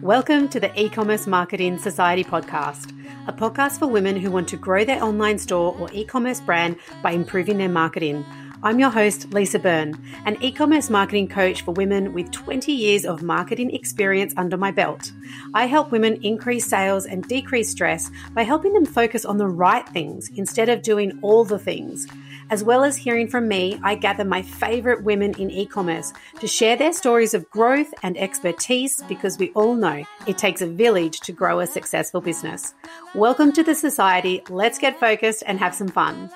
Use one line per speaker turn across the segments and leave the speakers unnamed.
Welcome to the E Commerce Marketing Society podcast, a podcast for women who want to grow their online store or e commerce brand by improving their marketing. I'm your host, Lisa Byrne, an e commerce marketing coach for women with 20 years of marketing experience under my belt. I help women increase sales and decrease stress by helping them focus on the right things instead of doing all the things. As well as hearing from me, I gather my favorite women in e commerce to share their stories of growth and expertise because we all know it takes a village to grow a successful business. Welcome to the society. Let's get focused and have some fun.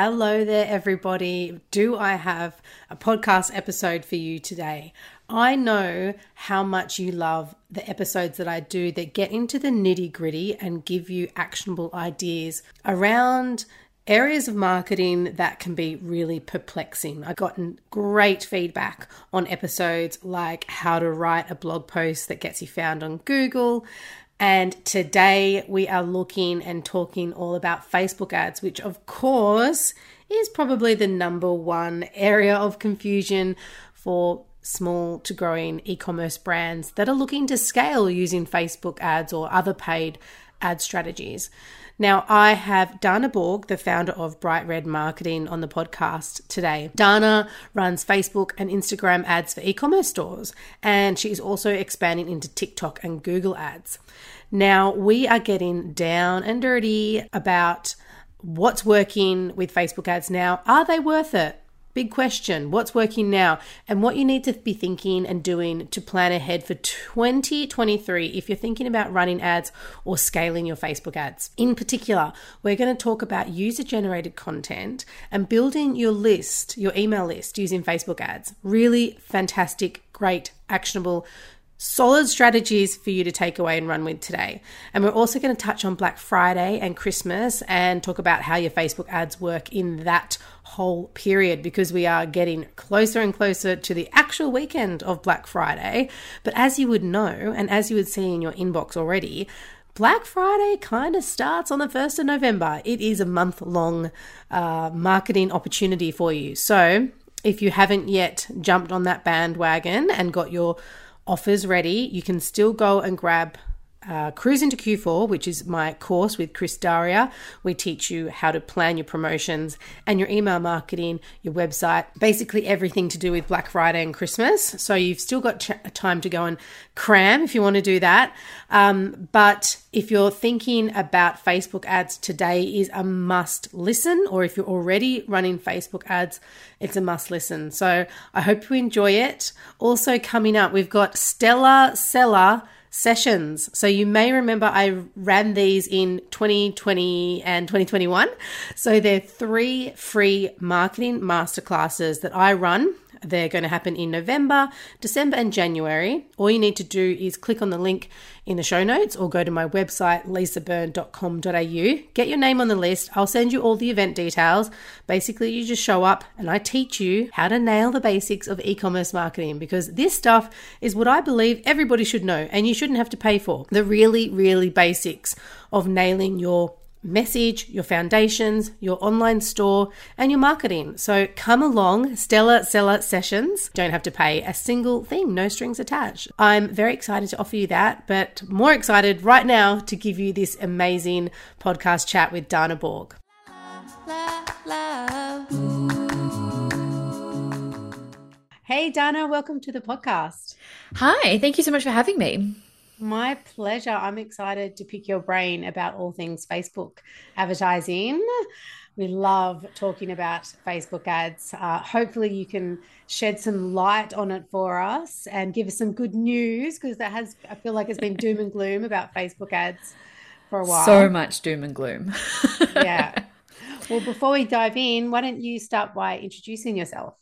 Hello there, everybody. Do I have a podcast episode for you today? I know how much you love the episodes that I do that get into the nitty gritty and give you actionable ideas around areas of marketing that can be really perplexing. I've gotten great feedback on episodes like how to write a blog post that gets you found on Google. And today we are looking and talking all about Facebook ads, which of course is probably the number one area of confusion for small to growing e commerce brands that are looking to scale using Facebook ads or other paid ad strategies. Now, I have Dahna Borg, the founder of Bright Red Marketing, on the podcast today. Dahna runs Facebook and Instagram ads for e commerce stores, and she is also expanding into TikTok and Google ads. Now, we are getting down and dirty about what's working with Facebook ads now. Are they worth it? Big question. What's working now? And what you need to be thinking and doing to plan ahead for 2023 if you're thinking about running ads or scaling your Facebook ads. In particular, we're going to talk about user generated content and building your list, your email list using Facebook ads. Really fantastic, great, actionable solid strategies for you to take away and run with today. And we're also going to touch on Black Friday and Christmas and talk about how your Facebook ads work in that whole period because we are getting closer and closer to the actual weekend of Black Friday. But as you would know, and as you would see in your inbox already, Black Friday kind of starts on the 1st of November. It is a month long uh, marketing opportunity for you. So if you haven't yet jumped on that bandwagon and got your offers ready. You can still go and grab uh, Cruise into Q4, which is my course with Chris Daria. We teach you how to plan your promotions and your email marketing, your website, basically everything to do with Black Friday and Christmas. So you've still got ch- time to go and cram if you want to do that. Um, but if you're thinking about Facebook ads today is a must listen, or if you're already running Facebook ads, it's a must listen. So I hope you enjoy it. Also coming up, we've got Stellar Seller sessions. So you may remember I ran these in 2020 and 2021. So they're three free marketing masterclasses that I run they're going to happen in November, December, and January. All you need to do is click on the link in the show notes or go to my website, lisabyrne.com.au. Get your name on the list. I'll send you all the event details. Basically, you just show up and I teach you how to nail the basics of e commerce marketing because this stuff is what I believe everybody should know and you shouldn't have to pay for. The really, really basics of nailing your message, your foundations, your online store, and your marketing. So come along, Stellar Seller Sessions. Don't have to pay a single thing, no strings attached. I'm very excited to offer you that, but more excited right now to give you this amazing podcast chat with Dahna Borg. Hey, Dahna, welcome to the podcast.
Hi, thank you so much for having me.
My pleasure. I'm excited to pick your brain about all things Facebook advertising. We love talking about Facebook ads. Uh, hopefully, you can shed some light on it for us and give us some good news because that has, I feel like, it's been doom and gloom about Facebook ads for a while.
So much doom and gloom.
yeah. Well, before we dive in, why don't you start by introducing yourself?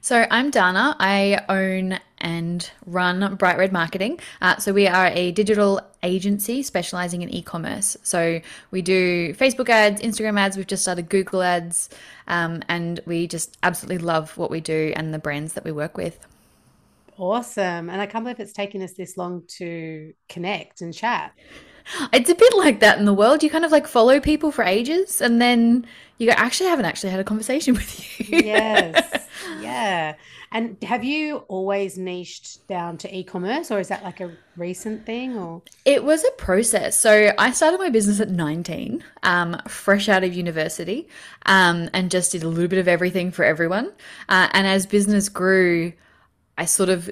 So I'm Dahna. I own and run Bright Red Marketing. Uh, so we are a digital agency specializing in e-commerce. So we do Facebook ads, Instagram ads. We've just started Google ads, um, and we just absolutely love what we do and the brands that we work with.
Awesome. And I can't believe it's taken us this long to connect and chat.
It's a bit like that in the world. You kind of like follow people for ages and then you go, actually, I haven't actually had a conversation with
you. yes. Yeah. And have you always niched down to e-commerce or is that like a recent thing or
It was a process. So I started my business at 19, um, fresh out of university, um, and just did a little bit of everything for everyone. Uh, and as business grew, I sort of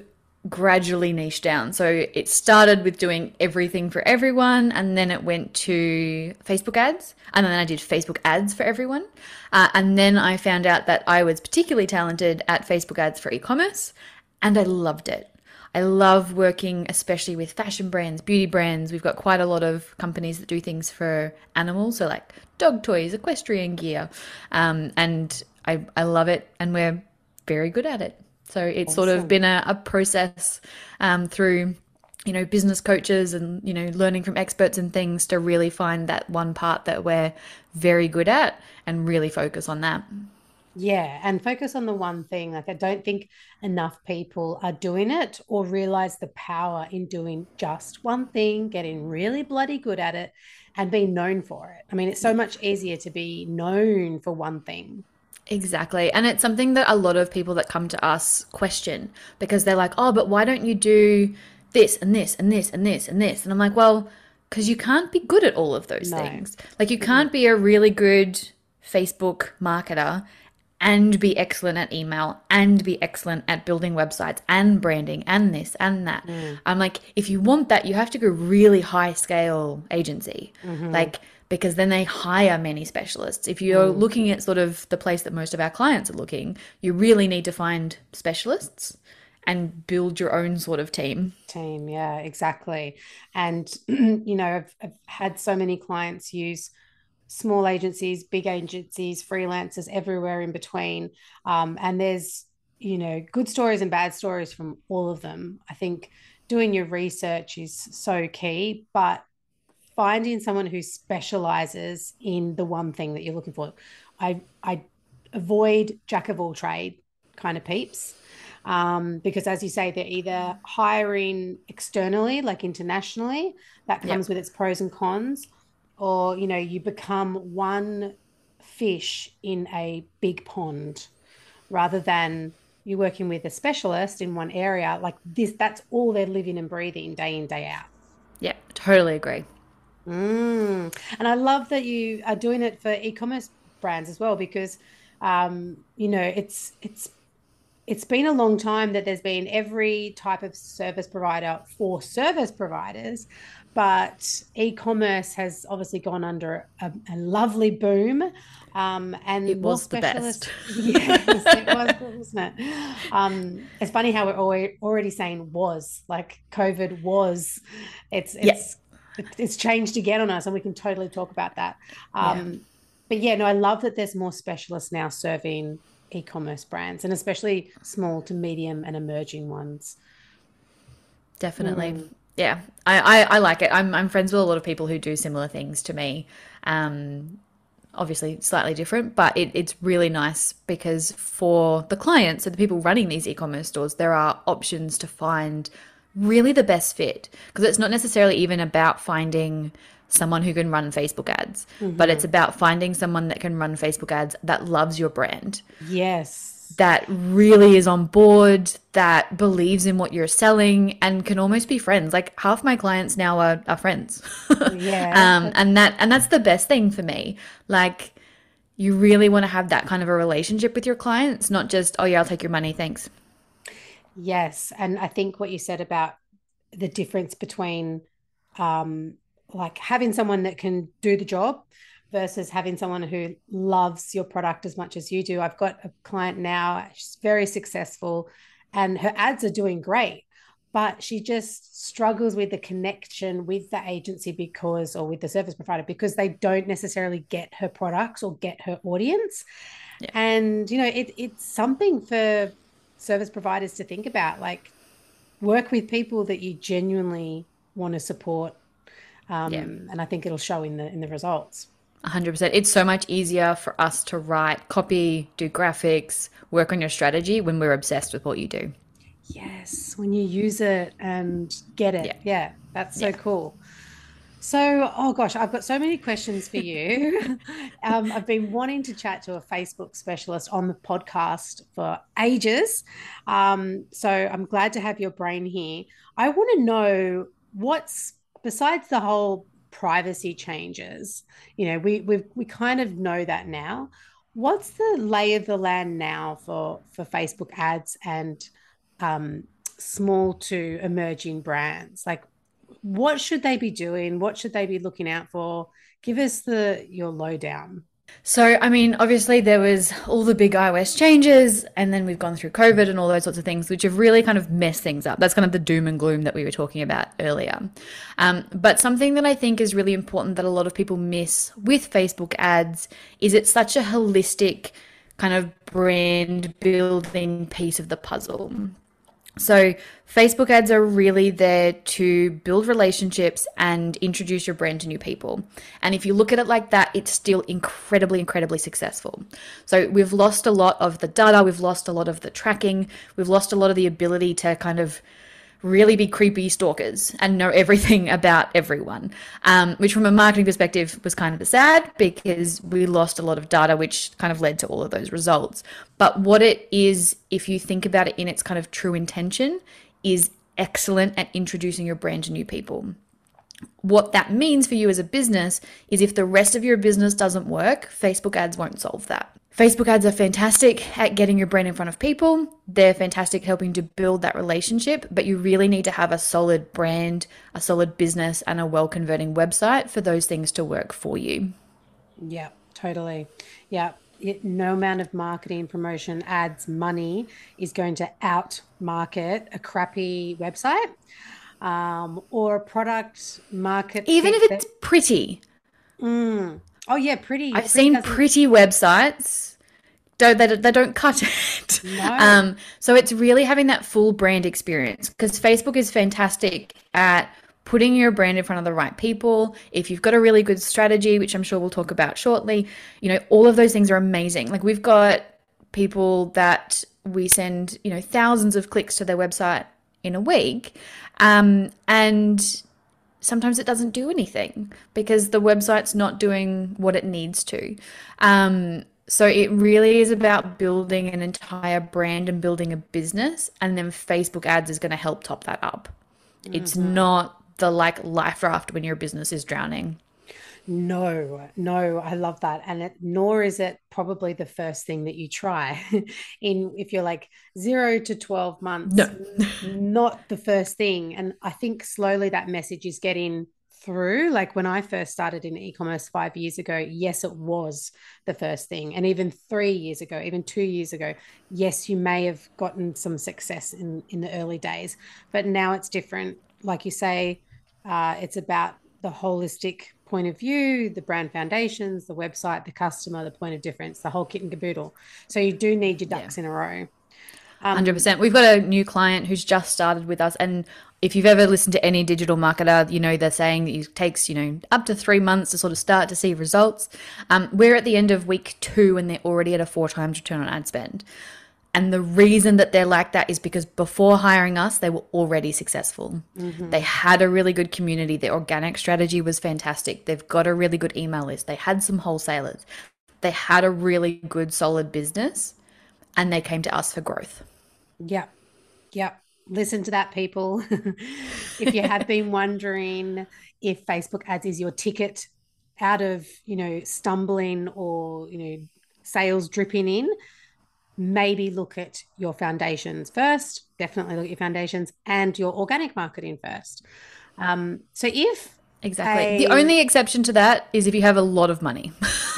gradually niche down. So it started with doing everything for everyone, and then it went to Facebook ads, and then I did Facebook ads for everyone. Uh, and then I found out that I was particularly talented at Facebook ads for e commerce, and I loved it. I love working, especially with fashion brands, beauty brands. We've got quite a lot of companies that do things for animals, so like dog toys, equestrian gear, um, and I, I love it, and we're very good at it. So it's awesome. sort of been a, a process um, through, you know, business coaches and, you know, learning from experts and things to really find that one part that we're very good at and really focus on that.
Yeah, and focus on the one thing. Like, I don't think enough people are doing it or realize the power in doing just one thing, getting really bloody good at it, and being known for it. I mean, it's so much easier to be known for one thing
Exactly. And it's something that a lot of people that come to us question because they're like, oh, but why don't you do this and this and this and this and this? And I'm like, well, because you can't be good at all of those no. things. Like, you can't be a really good Facebook marketer and be excellent at email and be excellent at building websites and branding and this and that. Mm. I'm like, if you want that, you have to go really high scale agency. Mm-hmm. Like, because then they hire many specialists. If you're mm. looking at sort of the place that most of our clients are looking, you really need to find specialists and build your own sort of team.
Team, yeah, exactly. And, you know, I've, I've had so many clients use small agencies, big agencies, freelancers, everywhere in between. Um, and there's, you know, good stories and bad stories from all of them. I think doing your research is so key, but finding someone who specializes in the one thing that you're looking for. I I avoid jack of all trade kind of peeps. Um, because as you say, they're either hiring externally, like internationally, that comes yep. with its pros and cons, or you know, you become one fish in a big pond rather than you're working with a specialist in one area like this that's all they're living and breathing day in day out
yeah totally agree
Mm. And I love that you are doing it for e-commerce brands as well, because um, you know it's it's it's been a long time that there's been every type of service provider for service providers, but e-commerce has obviously gone under a, a lovely boom. Um, and
it was the best.
yes, it was, wasn't it? Um, it's funny how we're already saying was like COVID was. It's it's it's changed again on us, and we can totally talk about that. Um, yeah. But yeah, no, I love that there's more specialists now serving e-commerce brands, and especially small to medium and emerging ones.
Definitely. Mm. Yeah, I, I, I, like it. I'm, I'm friends with a lot of people who do similar things to me. Um, obviously slightly different, but it, it's really nice because for the clients, so the people running these e-commerce stores, there are options to find really the best fit because it's not necessarily even about finding someone who can run Facebook ads, mm-hmm. but it's about finding someone that can run Facebook ads that loves your brand.
Yes.
That really is on board, that believes in what you're selling and can almost be friends. Like half my clients now are, are friends. Yeah. um, and that and that's the best thing for me. Like you really want to have that kind of a relationship with your clients, not just, oh yeah, I'll take your money, thanks.
Yes. And I think what you said about the difference between um, like having someone that can do the job versus having someone who loves your product as much as you do. I've got a client now, she's very successful and her ads are doing great, but she just struggles with the connection with the agency because, or with the service provider, because they don't necessarily get her products or get her audience. Yeah. And, you know, it, it's something for service providers to think about like work with people that you genuinely want to support um, yeah. and i think it'll show in the in the results.
100% it's so much easier for us to write copy do graphics work on your strategy when we're obsessed with what you do.
Yes when you use it and get it. Yeah, yeah that's so yeah. cool So, oh gosh, I've got so many questions for you. um, I've been wanting to chat to a Facebook specialist on the podcast for ages. Um, so, I'm glad to have your brain here. I want to know what's besides the whole privacy changes. You know, we we we kind of know that now. What's the lay of the land now for for Facebook ads and um, small to emerging brands? Like, what should they be doing? What should they be looking out for? Give us the your lowdown.
So, I mean, obviously there was all the big iOS changes, and then we've gone through COVID and all those sorts of things, which have really kind of messed things up. That's kind of the doom and gloom that we were talking about earlier. Um, but something that I think is really important that a lot of people miss with Facebook ads is it's such a holistic kind of brand building piece of the puzzle. So, Facebook ads are really there to build relationships and introduce your brand to new people. And if you look at it like that, it's still incredibly, incredibly successful. So, we've lost a lot of the data, we've lost a lot of the tracking, we've lost a lot of the ability to kind of really be creepy stalkers and know everything about everyone, um, which from a marketing perspective was kind of sad because we lost a lot of data, which kind of led to all of those results. But what it is, if you think about it in its kind of true intention, is excellent at introducing your brand to new people. What that means for you as a business is if the rest of your business doesn't work, Facebook ads won't solve that. Facebook ads are fantastic at getting your brand in front of people. They're fantastic helping to build that relationship, but you really need to have a solid brand, a solid business, and a well converting website for those things to work for you.
Yeah, totally. Yeah. It, no amount of marketing, promotion, ads, money is going to out market a crappy website um, or a product market.
Even if it's that, pretty.
Mm, Oh yeah, pretty.
I've pretty seen pretty websites. Don't they, they don't cut it. No. Um, so it's really having that full brand experience because Facebook is fantastic at putting your brand in front of the right people. If you've got a really good strategy, which I'm sure we'll talk about shortly, you know, all of those things are amazing. Like we've got people that we send, you know, thousands of clicks to their website in a week. Um, and sometimes it doesn't do anything because the website's not doing what it needs to. Um, so it really is about building an entire brand and building a business, and then Facebook ads is going to help top that up. Mm-hmm. It's not the like life raft when your business is drowning.
No, no, I love that. And it, nor is it probably the first thing that you try in if you're like zero to 12 months,
no.
not the first thing. And I think slowly that message is getting through. Like when I first started in e commerce five years ago, yes, it was the first thing. And even three years ago, even two years ago, yes, you may have gotten some success in, in the early days, but now it's different. Like you say, uh, it's about the holistic point of view, the brand foundations, the website, the customer, the point of difference, the whole kit and caboodle. So you do need your ducks yeah. in a row.
Um, 100%. We've got a new client who's just started with us. And if you've ever listened to any digital marketer, you know, they're saying it takes, you know, up to three months to sort of start to see results. Um, we're at the end of week two and they're already at a four times return on ad spend. And the reason that they're like that is because before hiring us, they were already successful. Mm-hmm. They had a really good community. Their organic strategy was fantastic. They've got a really good email list. They had some wholesalers. They had a really good, solid business, and they came to us for growth.
Yep. Yep. Listen to that, people. if you have been wondering if Facebook ads is your ticket out of, you know, stumbling or, you know, sales dripping in, maybe look at your foundations first. Definitely look at your foundations and your organic marketing first. Um, so if
exactly a, the only exception to that is if you have a lot of money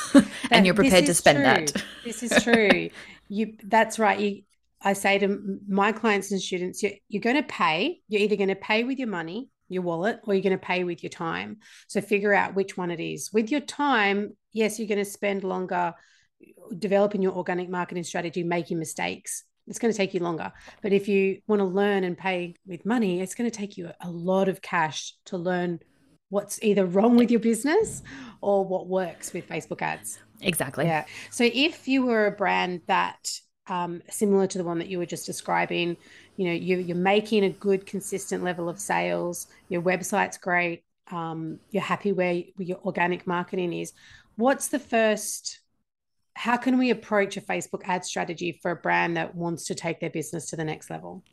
and you're prepared to spend
true.
that.
this is true. you that's right. You, I say to my clients and students, you're, you're going to pay. You're either going to pay with your money, your wallet, or you're going to pay with your time. So figure out which one it is. With your time, yes, you're going to spend longer developing your organic marketing strategy, making mistakes. It's going to take you longer. But if you want to learn and pay with money, it's going to take you a lot of cash to learn what's either wrong with your business or what works with Facebook ads.
Exactly.
Yeah. So if you were a brand that um, similar to the one that you were just describing, you know, you, you're making a good, consistent level of sales, your website's great, um, you're happy where your organic marketing is. What's the first? How can we approach a Facebook ad strategy for a brand that wants to take their business to the next level?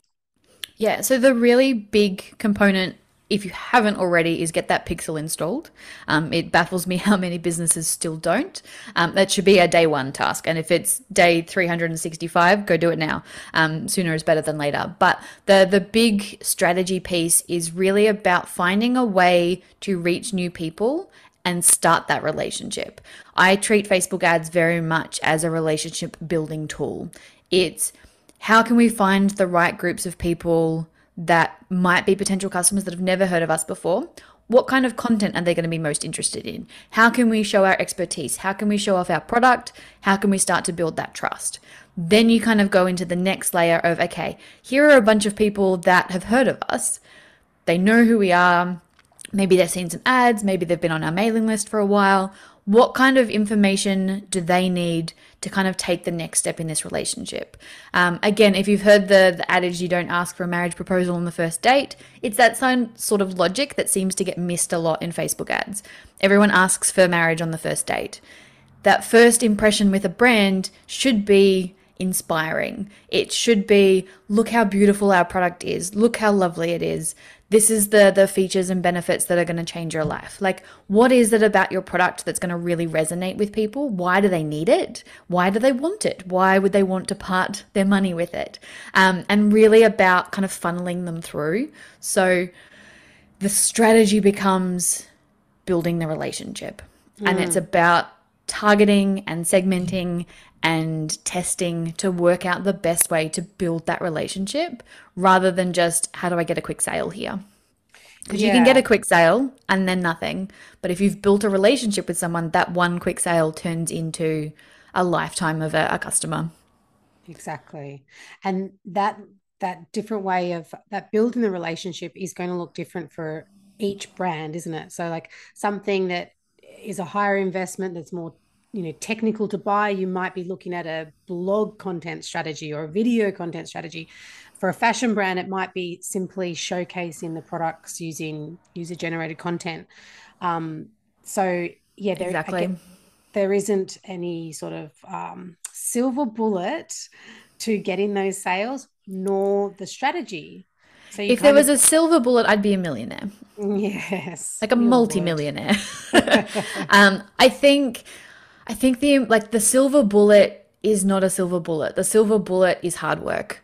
Yeah, so the really big component if you haven't already, is get that pixel installed. Um, it baffles me how many businesses still don't. Um, that should be a day one task. And if it's day 365, go do it now. Um, sooner is better than later. But the, the big strategy piece is really about finding a way to reach new people and start that relationship. I treat Facebook ads very much as a relationship building tool. It's how can we find the right groups of people that might be potential customers that have never heard of us before. What kind of content are they going to be most interested in? How can we show our expertise? How can we show off our product? How can we start to build that trust? Then you kind of go into the next layer of okay, here are a bunch of people that have heard of us. They know who we are. Maybe they've seen some ads, maybe they've been on our mailing list for a while what kind of information do they need to kind of take the next step in this relationship? Um, again, if you've heard the, the adage, you don't ask for a marriage proposal on the first date, it's that same sort of logic that seems to get missed a lot in Facebook ads. Everyone asks for marriage on the first date. That first impression with a brand should be inspiring. It should be look how beautiful our product is, look how lovely it is this is the the features and benefits that are going to change your life. Like what is it about your product that's going to really resonate with people? Why do they need it? Why do they want it? Why would they want to part their money with it? Um, and really about kind of funneling them through. So the strategy becomes building the relationship. Mm. and it's mm. about targeting and segmenting and testing to work out the best way to build that relationship rather than just how do I get a quick sale here? Because yeah. you can get a quick sale and then nothing. But if you've built a relationship with someone, that one quick sale turns into a lifetime of a, a customer.
Exactly. And that that different way of that building the relationship is going to look different for each brand, isn't it? So like something that is a higher investment that's more you know technical to buy you might be looking at a blog content strategy or a video content strategy. For a fashion brand it might be simply showcasing the products using user generated content. Um, so yeah there,
exactly.
there isn't any sort of um, silver bullet to getting those sales nor the strategy.
So if there was of... a silver bullet, I'd be a millionaire.
Yes,
like a multi-millionaire. um, I think I think the like the silver bullet is not a silver bullet. The silver bullet is hard work.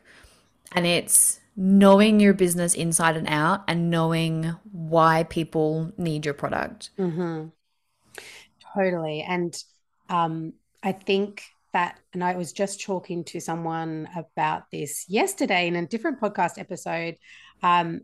And it's knowing your business inside and out and knowing why people need your product.
Mm-hmm. Totally. And um, I think that, and I was just talking to someone about this yesterday in a different podcast episode. Um,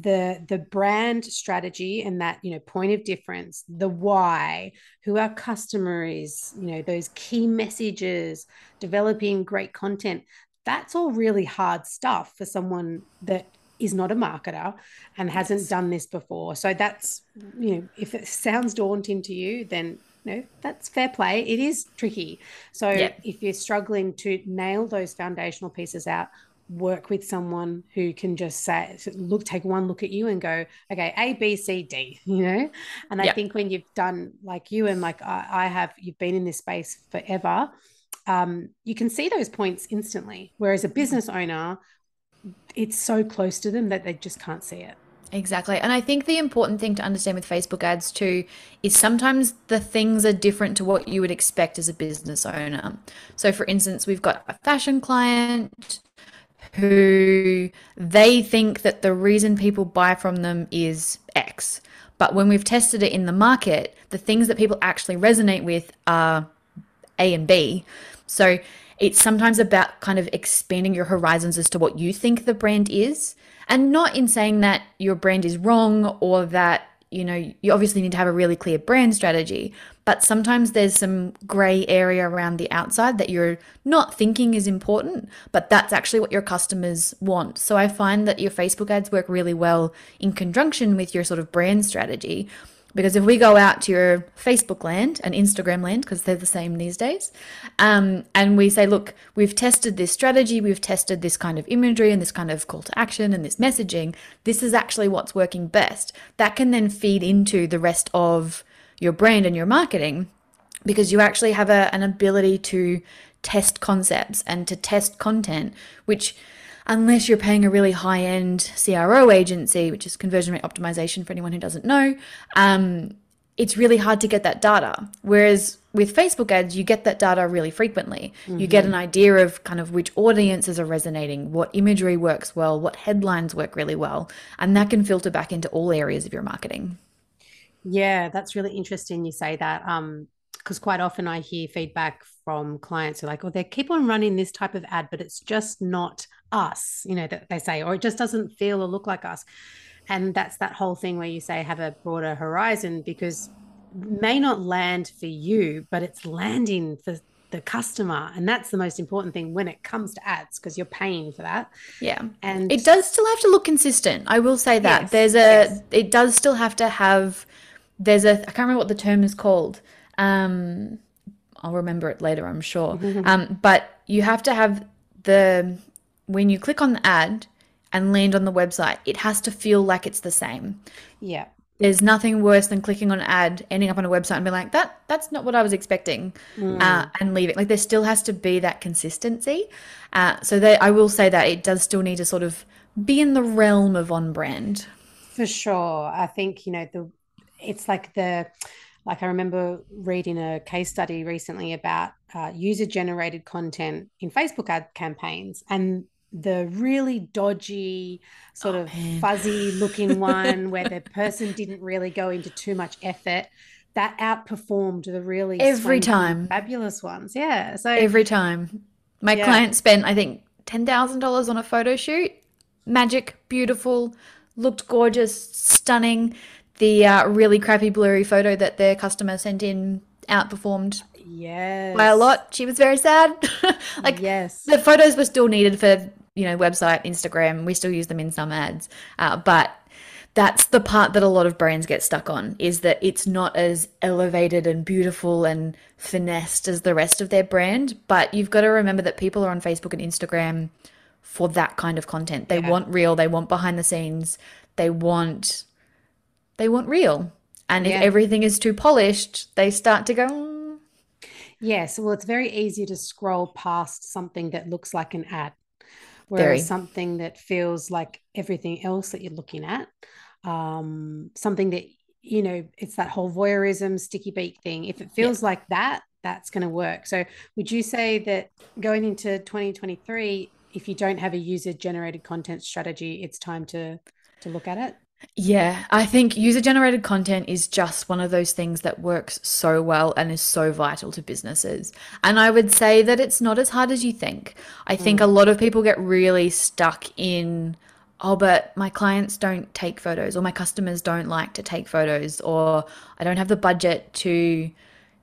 the the brand strategy and that you know point of difference the why who our customer is you know those key messages developing great content that's all really hard stuff for someone that is not a marketer and hasn't yes. done this before so that's you know if it sounds daunting to you then no, that's fair play. It is tricky. So yep. if you're struggling to nail those foundational pieces out, work with someone who can just say look take one look at you and go okay a b c d you know and i think when you've done like you and like I, I, have you've been in this space forever um, you can see those points instantly whereas a business owner it's so close to them that they just can't see it
Exactly. And I think the important thing to understand with Facebook ads too is sometimes the things are different to what you would expect as a business owner. So, for instance, we've got a fashion client who they think that the reason people buy from them is X. But when we've tested it in the market, the things that people actually resonate with are A and B. So it's sometimes about kind of expanding your horizons as to what you think the brand is. And not in saying that your brand is wrong or that you know, you obviously need to have a really clear brand strategy, but sometimes there's some gray area around the outside that you're not thinking is important, but that's actually what your customers want. So I find that your Facebook ads work really well in conjunction with your sort of brand strategy. Because if we go out to your Facebook land and Instagram land, because they're the same these days, um, and we say, look, we've tested this strategy, we've tested this kind of imagery and this kind of call to action and this messaging, this is actually what's working best. That can then feed into the rest of your brand and your marketing because you actually have a, an ability to test concepts and to test content, which unless you're paying a really high end CRO agency, which is conversion rate optimization for anyone who doesn't know, um, it's really hard to get that data. Whereas with Facebook ads, you get that data really frequently. Mm-hmm. You get an idea of kind of which audiences are resonating, what imagery works well, what headlines work really well, and that can filter back into all areas of your marketing.
Yeah, that's really interesting you say that. Um, because quite often I hear feedback from clients who are like, oh, they keep on running this type of ad, but it's just not us, you know, that they say, or it just doesn't feel or look like us. And that's that whole thing where you say have a broader horizon because may not land for you, but it's landing for the customer. And that's the most important thing when it comes to ads because you're paying for that.
Yeah. And it does still have to look consistent. I will say that. Yes, there's a, yes. it does still have to have, there's a, I can't remember what the term is called. Um, I'll remember it later, I'm sure. Um, but you have to have the when you click on the ad and land on the website, it has to feel like it's the same.
Yeah.
There's nothing worse than clicking on an ad, ending up on a website and be like, that that's not what I was expecting, mm. uh, and leave it. Like there still has to be that consistency. Uh, so that I will say that it does still need to sort of be in the realm of on brand.
For sure, I think you know the it's like the like I remember reading a case study recently about uh, user generated content in Facebook ad campaigns and the really dodgy, sort oh, of man. fuzzy looking one where the person didn't really go into too much effort. That outperformed the really
every time
fabulous ones. Yeah. So
every time my yeah. client spent, I think, ten thousand dollars on a photo shoot. Magic, beautiful, looked gorgeous, stunning. The uh, really crappy blurry photo that their customer sent in outperformed
yes.
by a lot. She was very sad. like
yes,
the photos were still needed for you know website, Instagram. We still use them in some ads, uh, but that's the part that a lot of brands get stuck on is that it's not as elevated and beautiful and finessed as the rest of their brand. But you've got to remember that people are on Facebook and Instagram for that kind of content. They yeah. want real. They want behind the scenes. They want they want real. And yeah. if everything is too polished, they start to go. Mm.
Yes, well, it's very easy to scroll past something that looks like an ad, whereas very. something that feels like everything else that you're looking at, um, something that you know, it's that whole voyeurism, sticky beak thing. If it feels yeah. like that, that's going to work. So, would you say that going into 2023, if you don't have a user generated content strategy, it's time to to look at it?
Yeah, I think user generated content is just one of those things that works so well and is so vital to businesses. And I would say that it's not as hard as you think. I think mm. a lot of people get really stuck in, oh, but my clients don't take photos, or my customers don't like to take photos, or I don't have the budget to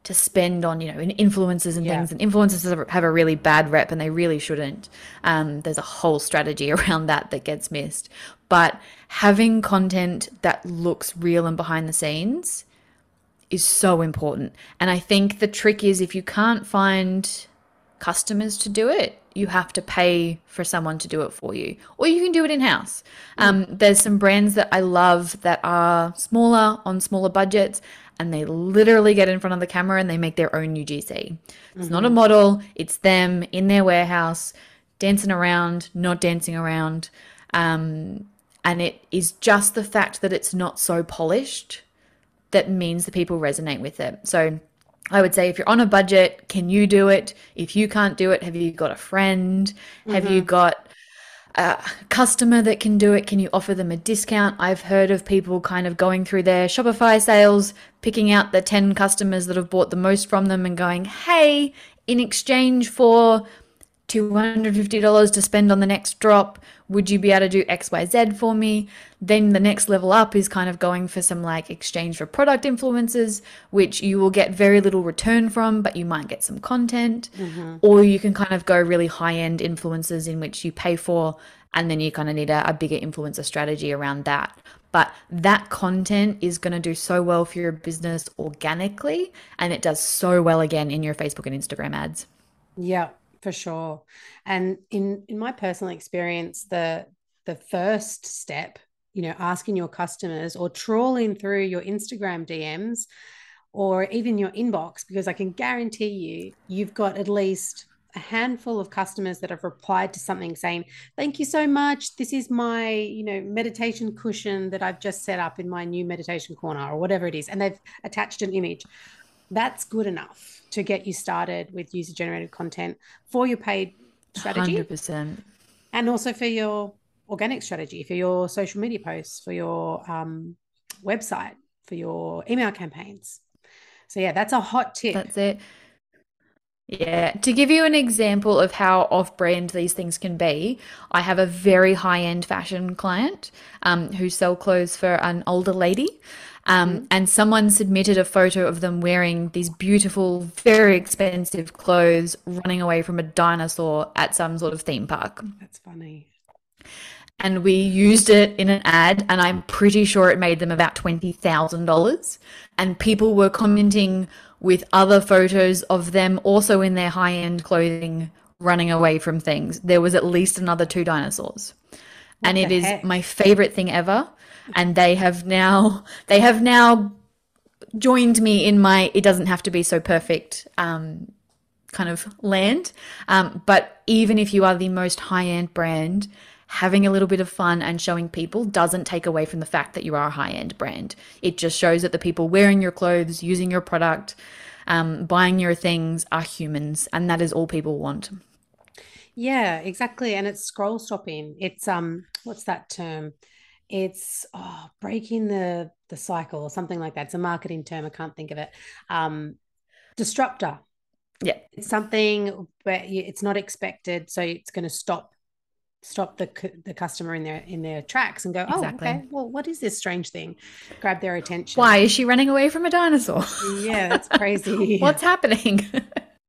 to spend on you know influencers and yeah. things and influencers have a really bad rep and they really shouldn't um, there's a whole strategy around that that gets missed but having content that looks real and behind the scenes is so important and i think the trick is if you can't find customers to do it you have to pay for someone to do it for you or you can do it in house um, there's some brands that i love that are smaller on smaller budgets and they literally get in front of the camera and they make their own UGC. Mm-hmm. It's not a mm-hmm. model, it's them in their warehouse dancing around, not dancing around. Um, and it is just the fact that it's not so polished that means the people resonate with it. So I would say if you're on a budget, can you do it? If you can't do it, have you got a friend? Mm-hmm. Have you mm-hmm. got a customer that can do it? Can you offer them a discount? I've heard of people kind of going through their Shopify sales, picking out the 10 customers that have bought the most from them and going, hey, in exchange for $250 to spend on the next drop. Would you be able to do XYZ for me? Then the next level up is kind of going for some like exchange for product influencers, which you will get very little return from, but you might get some content. Mm-hmm. Or you can kind of go really high end influencers in which you pay for, and then you kind of need a, a bigger influencer strategy around that. But that content is going to do so well for your business organically, and it does so well again in your Facebook and Instagram ads.
Yeah, for sure. And in in my personal experience the the first step you know asking your customers or trawling through your instagram dms or even your inbox because i can guarantee you you've got at least a handful of customers that have replied to something saying thank you so much. This is my you know meditation cushion that i've just set up in my new meditation corner or whatever it is and they've attached an image that's good enough to get you started with user generated content for your paid strategy.
100%
and also for your organic strategy for your social media posts for your um, website for your email campaigns. So yeah that's a hot tip.
That's it yeah, to give you an example of how off brand these things can be, I have a very high end fashion client um, who sell clothes for an older lady. Um, mm-hmm. And someone submitted a photo of them wearing these beautiful, very expensive clothes, running away from a dinosaur at some sort of theme park.
That's funny.
And we used it in an ad, and I'm pretty sure it made them about $20,000. And people were commenting with other photos of them also in their high end clothing running away from things. There was at least another two dinosaurs. What and it is heck? my favorite thing ever and they have now they have now joined me in my it doesn't have to be so perfect um, kind of land. Um, but even if you are the most high end brand, having a little bit of fun and showing people doesn't take away from the fact that you are a high end brand. It just shows that the people wearing your clothes, using your product, um, buying your things are humans, and that is all people want.
Yeah, exactly. And it's scroll stopping. It's um, what's that term? it's oh, breaking the the cycle or something like that. It's a marketing term. I can't think of it. Um, disruptor.
Yeah,
it's something where it's not expected, so it's going to stop stop the the customer in their in their tracks and go, oh, okay, well, what is this strange thing? Grab their attention.
Why is she running away from a dinosaur?
yeah, that's crazy.
What's happening?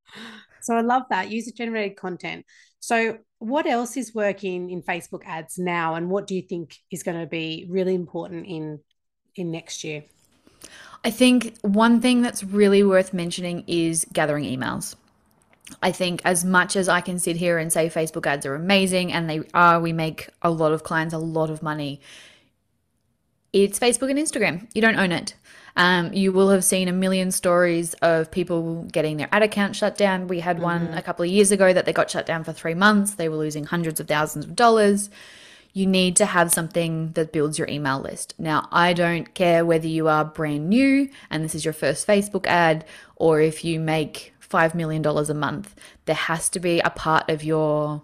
so I love that user generated content. So what else is working in Facebook ads now, and what do you think is going to be really important in in next year?
I think one thing that's really worth mentioning is gathering emails. I think as much as I can sit here and say Facebook ads are amazing and they are, we make a lot of clients a lot of money. It's Facebook and Instagram. You don't own it. Um, you will have seen a million stories of people getting their ad account shut down. We had one mm-hmm. a couple of years ago that they got shut down for three months. They were losing hundreds of thousands of dollars. You need to have something that builds your email list. Now, I don't care whether you are brand new and this is your first Facebook ad or if you make $5 million a month. There has to be a part of your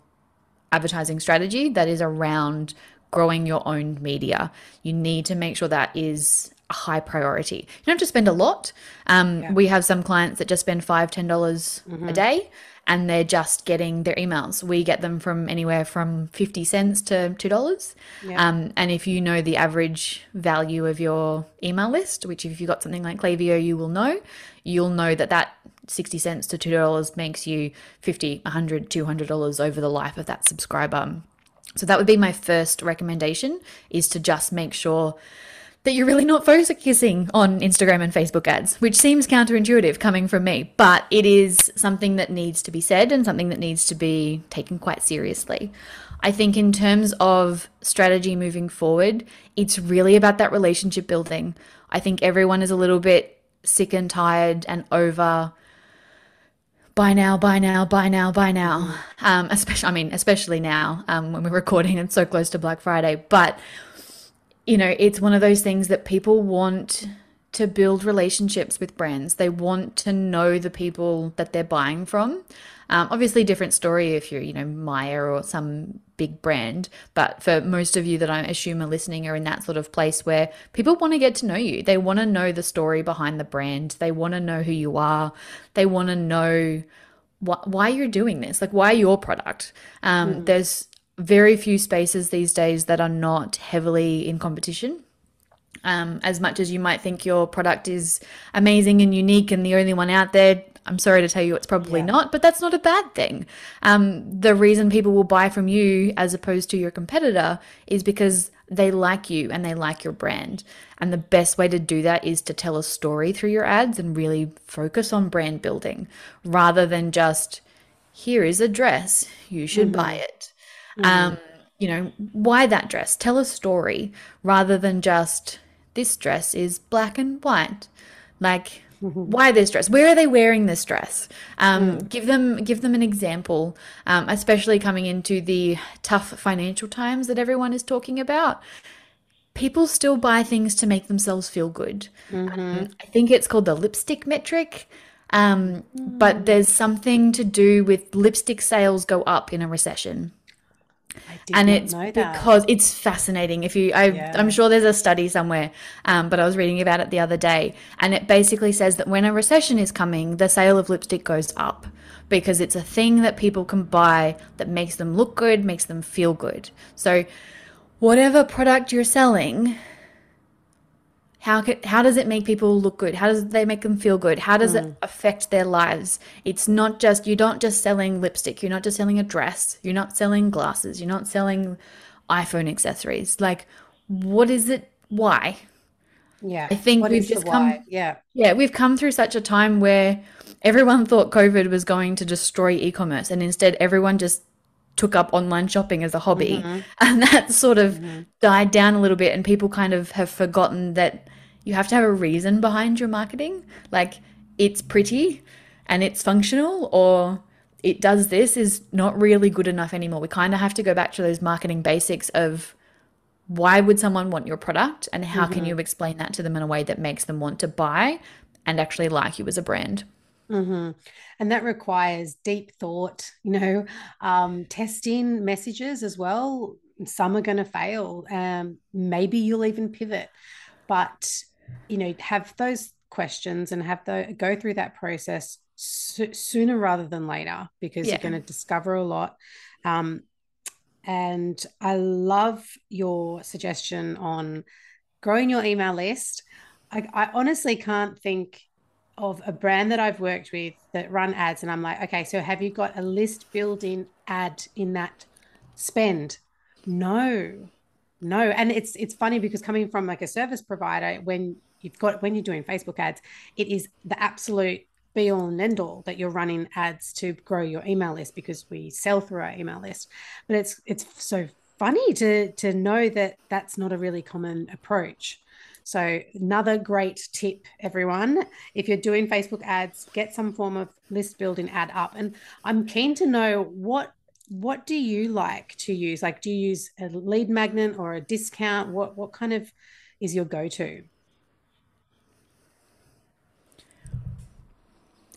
advertising strategy that is around growing your own media. You need to make sure that is a high priority. You don't have to spend a lot. Um, yeah. We have some clients that just spend five, ten dollars mm-hmm. a day, and they're just getting their emails. We get them from anywhere from fifty cents to two dollars. Yeah. Um, and if you know the average value of your email list, which if you've got something like Klaviyo, you will know, you'll know that that 60 cents to $2 makes you 50 100 $200 over the life of that subscriber so that would be my first recommendation is to just make sure that you're really not focusing on Instagram and Facebook ads, which seems counterintuitive coming from me, but it is something that needs to be said and something that needs to be taken quite seriously. I think, in terms of strategy moving forward, it's really about that relationship building. I think everyone is a little bit sick and tired and over buy now, buy now, buy now, buy now. Um, especially, I mean, especially now um, when we're recording and so close to Black Friday. But you know, it's one of those things that people want to build relationships with brands. They want to know the people that they're buying from. Um, obviously, different story if you're, you know, Myer or some big brand. But for most of you that I assume are listening are in that sort of place where people want to get to know you. They want to know the story behind the brand. They want to know who you are. They want to know wh- why you're doing this, like why your product. Um, There's very few spaces these days that are not heavily in competition. Um, as much as you might think your product is amazing and unique and the only one out there, I'm sorry to tell you it's probably not, but that's not a bad thing. Um, the reason people will buy from you as opposed to your competitor is because they like you and they like your brand. And the best way to do that is to tell a story through your ads and really focus on brand building rather than just, here is a dress, you should buy it. Um, you know, why that dress? Tell a story rather than just, this dress is black and white. Like, why this dress? Where are they wearing this dress? Um, Give them give them an example, um, especially coming into the tough financial times that everyone is talking about. People still buy things to make themselves feel good. Um, I think it's called the lipstick metric. Um, but there's something to do with lipstick sales go up in a recession and
not
it's
know that.
because it's fascinating if you I,
Yeah.
i'm sure there's a study somewhere um, but i was reading about it the other day and it basically says that when a recession is coming the sale of lipstick goes up because it's a thing that people can buy that makes them look good makes them feel good so whatever product you're selling how how does it make people look good? How does they make them feel good? How does it affect their lives? It's not just you're not just selling lipstick, you're not just selling a dress, you're not selling glasses, you're not selling iPhone accessories. Like what is it? Why?
yeah.
I think
What
we've just come?
Yeah.
yeah, we've come through such a time where everyone thought COVID was going to destroy e-commerce and instead everyone just took up online shopping as a hobby. Mm-hmm. And that sort of mm-hmm. died down a little bit and people kind of have forgotten that you have to have a reason behind your marketing. Like it's pretty and it's functional or it does this is not really good enough anymore. We kind of have to go back to those marketing basics of why would someone want your product and how can mm-hmm. you explain that to them in a way that makes them want to buy and actually like you as a brand
hmm And that requires deep thought, you know, um, testing messages as well. Some are going to fail. Um, maybe you'll even pivot, but you know, have those questions and have the go through that process so, sooner rather than later because
Yeah.
you're going to discover a lot. Um, and I love your suggestion on growing your email list. I, I honestly can't think of a brand that I've worked with that run ads, and I'm like, okay, so have you got a list building ad in that spend? No, no. And it's it's funny because coming from like a service provider, when you've got when you're doing Facebook ads, it is the absolute be all and end all that you're running ads to grow your email list because we sell through our email list. But it's it's so funny to to know that that's not a really common approach. So another great tip, everyone, if you're doing Facebook ads, get some form of list building ad up. And I'm keen to know what what do you like to use? Like, do you use a lead magnet or a discount? What what kind of is your go-to?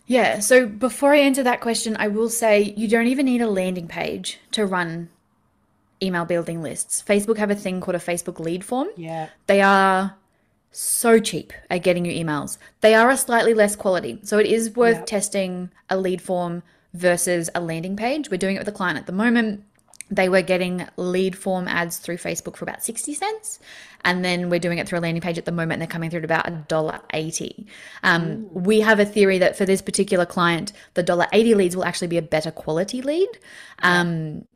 yeah so before i answer that question i will say you don't even need a landing page to run email building lists facebook have a thing called a facebook lead form
Yeah.
they are so cheap at getting you emails. They are a slightly less quality. So it is worth
Yep.
testing a lead form versus a landing page. We're doing it with a client at the moment. They were getting lead form ads through Facebook for about 60 cents. And then we're doing it through a landing page at the moment. And they're coming through at about $1.80. Um, we have a theory that for this particular client, the $1.80 leads will actually be a better quality lead. Um,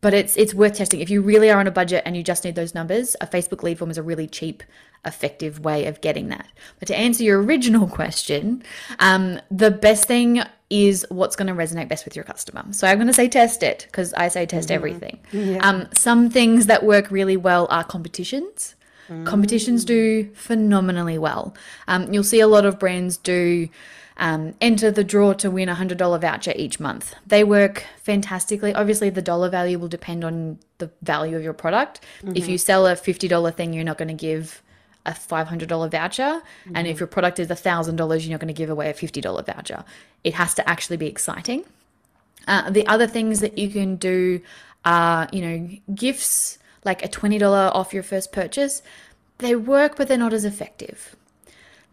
but it's it's worth testing if you really are on a budget and you just need those numbers a facebook lead form is a really cheap effective way of getting that. But to answer your original question um, the best thing is what's going to resonate best with your customer. So i'm going to say test it because i say test everything. Um, some things that work really well are competitions. Competitions do phenomenally well. Um, you'll see a lot of brands do um, enter the draw to win a $100 voucher each month. They work fantastically. Obviously, the dollar value will depend on the value of your product. If you sell a $50 thing, you're not going to give a $500 voucher. And if your product is $1,000, you're not going to give away a $50 voucher. It has to actually be exciting. Uh, the other things that you can do are, you know, gifts like a $20 off your first purchase. They work, but they're not as effective.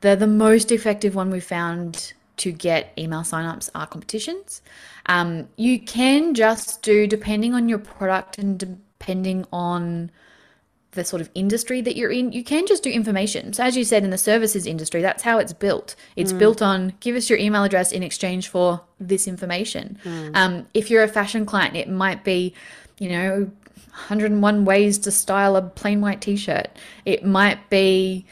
The, the most effective one we found to get email signups are competitions. Um, you can just do, depending on your product and depending on the sort of industry that you're in, you can just do information. So, as you said, in the services industry, that's how it's built. It's mm. built on give us your email address in exchange for this information. Mm. Um, if you're a fashion client, it might be, you know, 101 ways to style a plain white t shirt. It might be,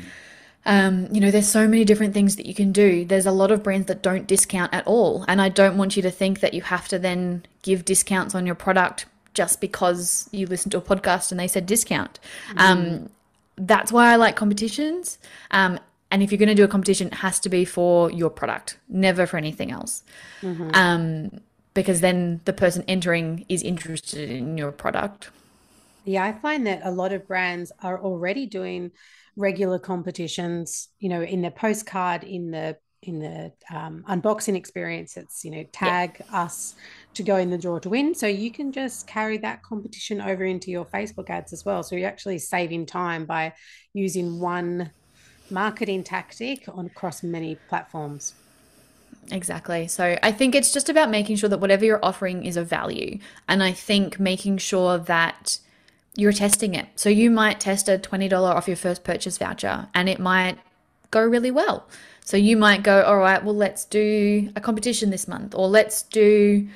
um, you know, there's so many different things that you can do. There's a lot of brands that don't discount at all. And I don't want you to think that you have to then give discounts on your product just because you listen to a podcast and they said discount. Mm. Um, that's why I like competitions. Um, and if you're going to do a competition, it has to be for your product, never for anything else. Mm-hmm. Um, because then the person entering is interested in your product.
Yeah, I find that a lot of brands are already doing regular competitions, you know, in the postcard, in the in the um, unboxing experience it's you know tag us to go in the draw to win so you can just carry that competition over into your facebook ads as well so you're actually saving time by using one marketing tactic on across many platforms
Exactly. So I think it's just about making sure that whatever you're offering is of value. And I think making sure that you're testing it. So you might test a $20 off your first purchase voucher and it might go really well. So you might go, all right, well, let's do a competition this month, or let's do,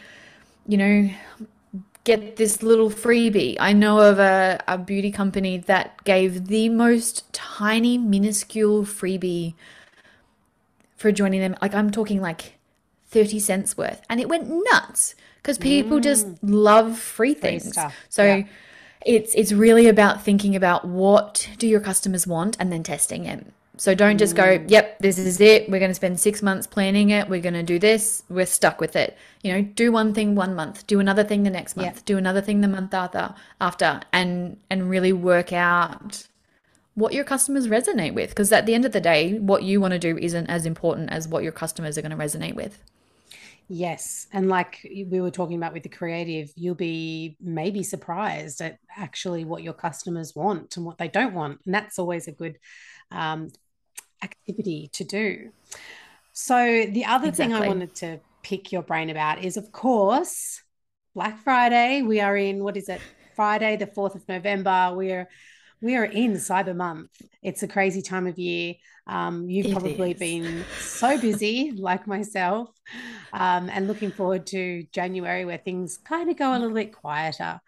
you know, get this little freebie. I know of a, a beauty company that gave the most tiny, minuscule freebie for joining them. Like, I'm talking like 30 cents worth, and it went nuts because people mm. just love free things. Free so, yeah. It's it's really about thinking about what do your customers want and then testing it. So don't just go, mm. yep, this is it. We're going to spend six months planning it. We're going to do this. We're stuck with it. You know, do one thing one month, do another thing the next month, do another thing the month after, after, and and really work out what your customers resonate with. Because at the end of the day, what you want to do isn't as important as what your customers are going to resonate with.
Yes. And like we were talking about with the creative, you'll be maybe surprised at actually what your customers want and what they don't want. And that's always a good um, activity to do. So, the other exactly. thing I wanted to pick your brain about is, of course, Black Friday. We are in, what is it, Friday, the 4th of November. We are we are in cyber month it's a crazy time of year um, you've it probably is. been so busy like myself um, and looking forward to january where things kind of go a little bit quieter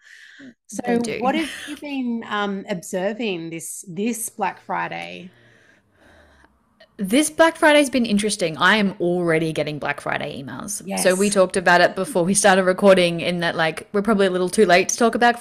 so what have you been um, observing this this black friday
this Black Friday's been interesting. I am already getting Black Friday emails. Yes. So we talked about it before we started recording in that like we're probably a little too late to talk about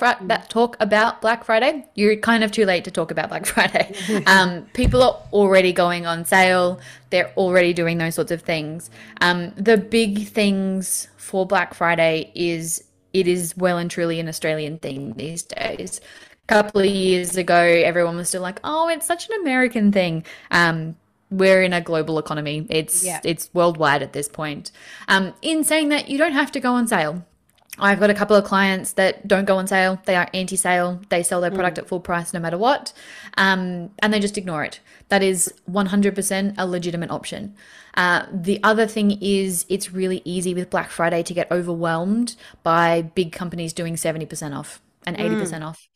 talk about Black Friday. You're kind of too late to talk about Black Friday. um, people are already going on sale. They're already doing those sorts of things. Um, the big things for Black Friday is it is well and truly an Australian thing these days. A couple of years ago, everyone was still like, "Oh, it's such an American thing." Um, we're in a global economy. It's yeah. it's worldwide at this point. Um, in saying that, you don't have to go on sale. I've got a couple of clients that don't go on sale. They are anti-sale. They sell their product mm. at full price no matter what, um, and they just ignore it. That is 100% a legitimate option. Uh, the other thing is, it's really easy with Black Friday to get overwhelmed by big companies doing 70% off and 80% mm. off.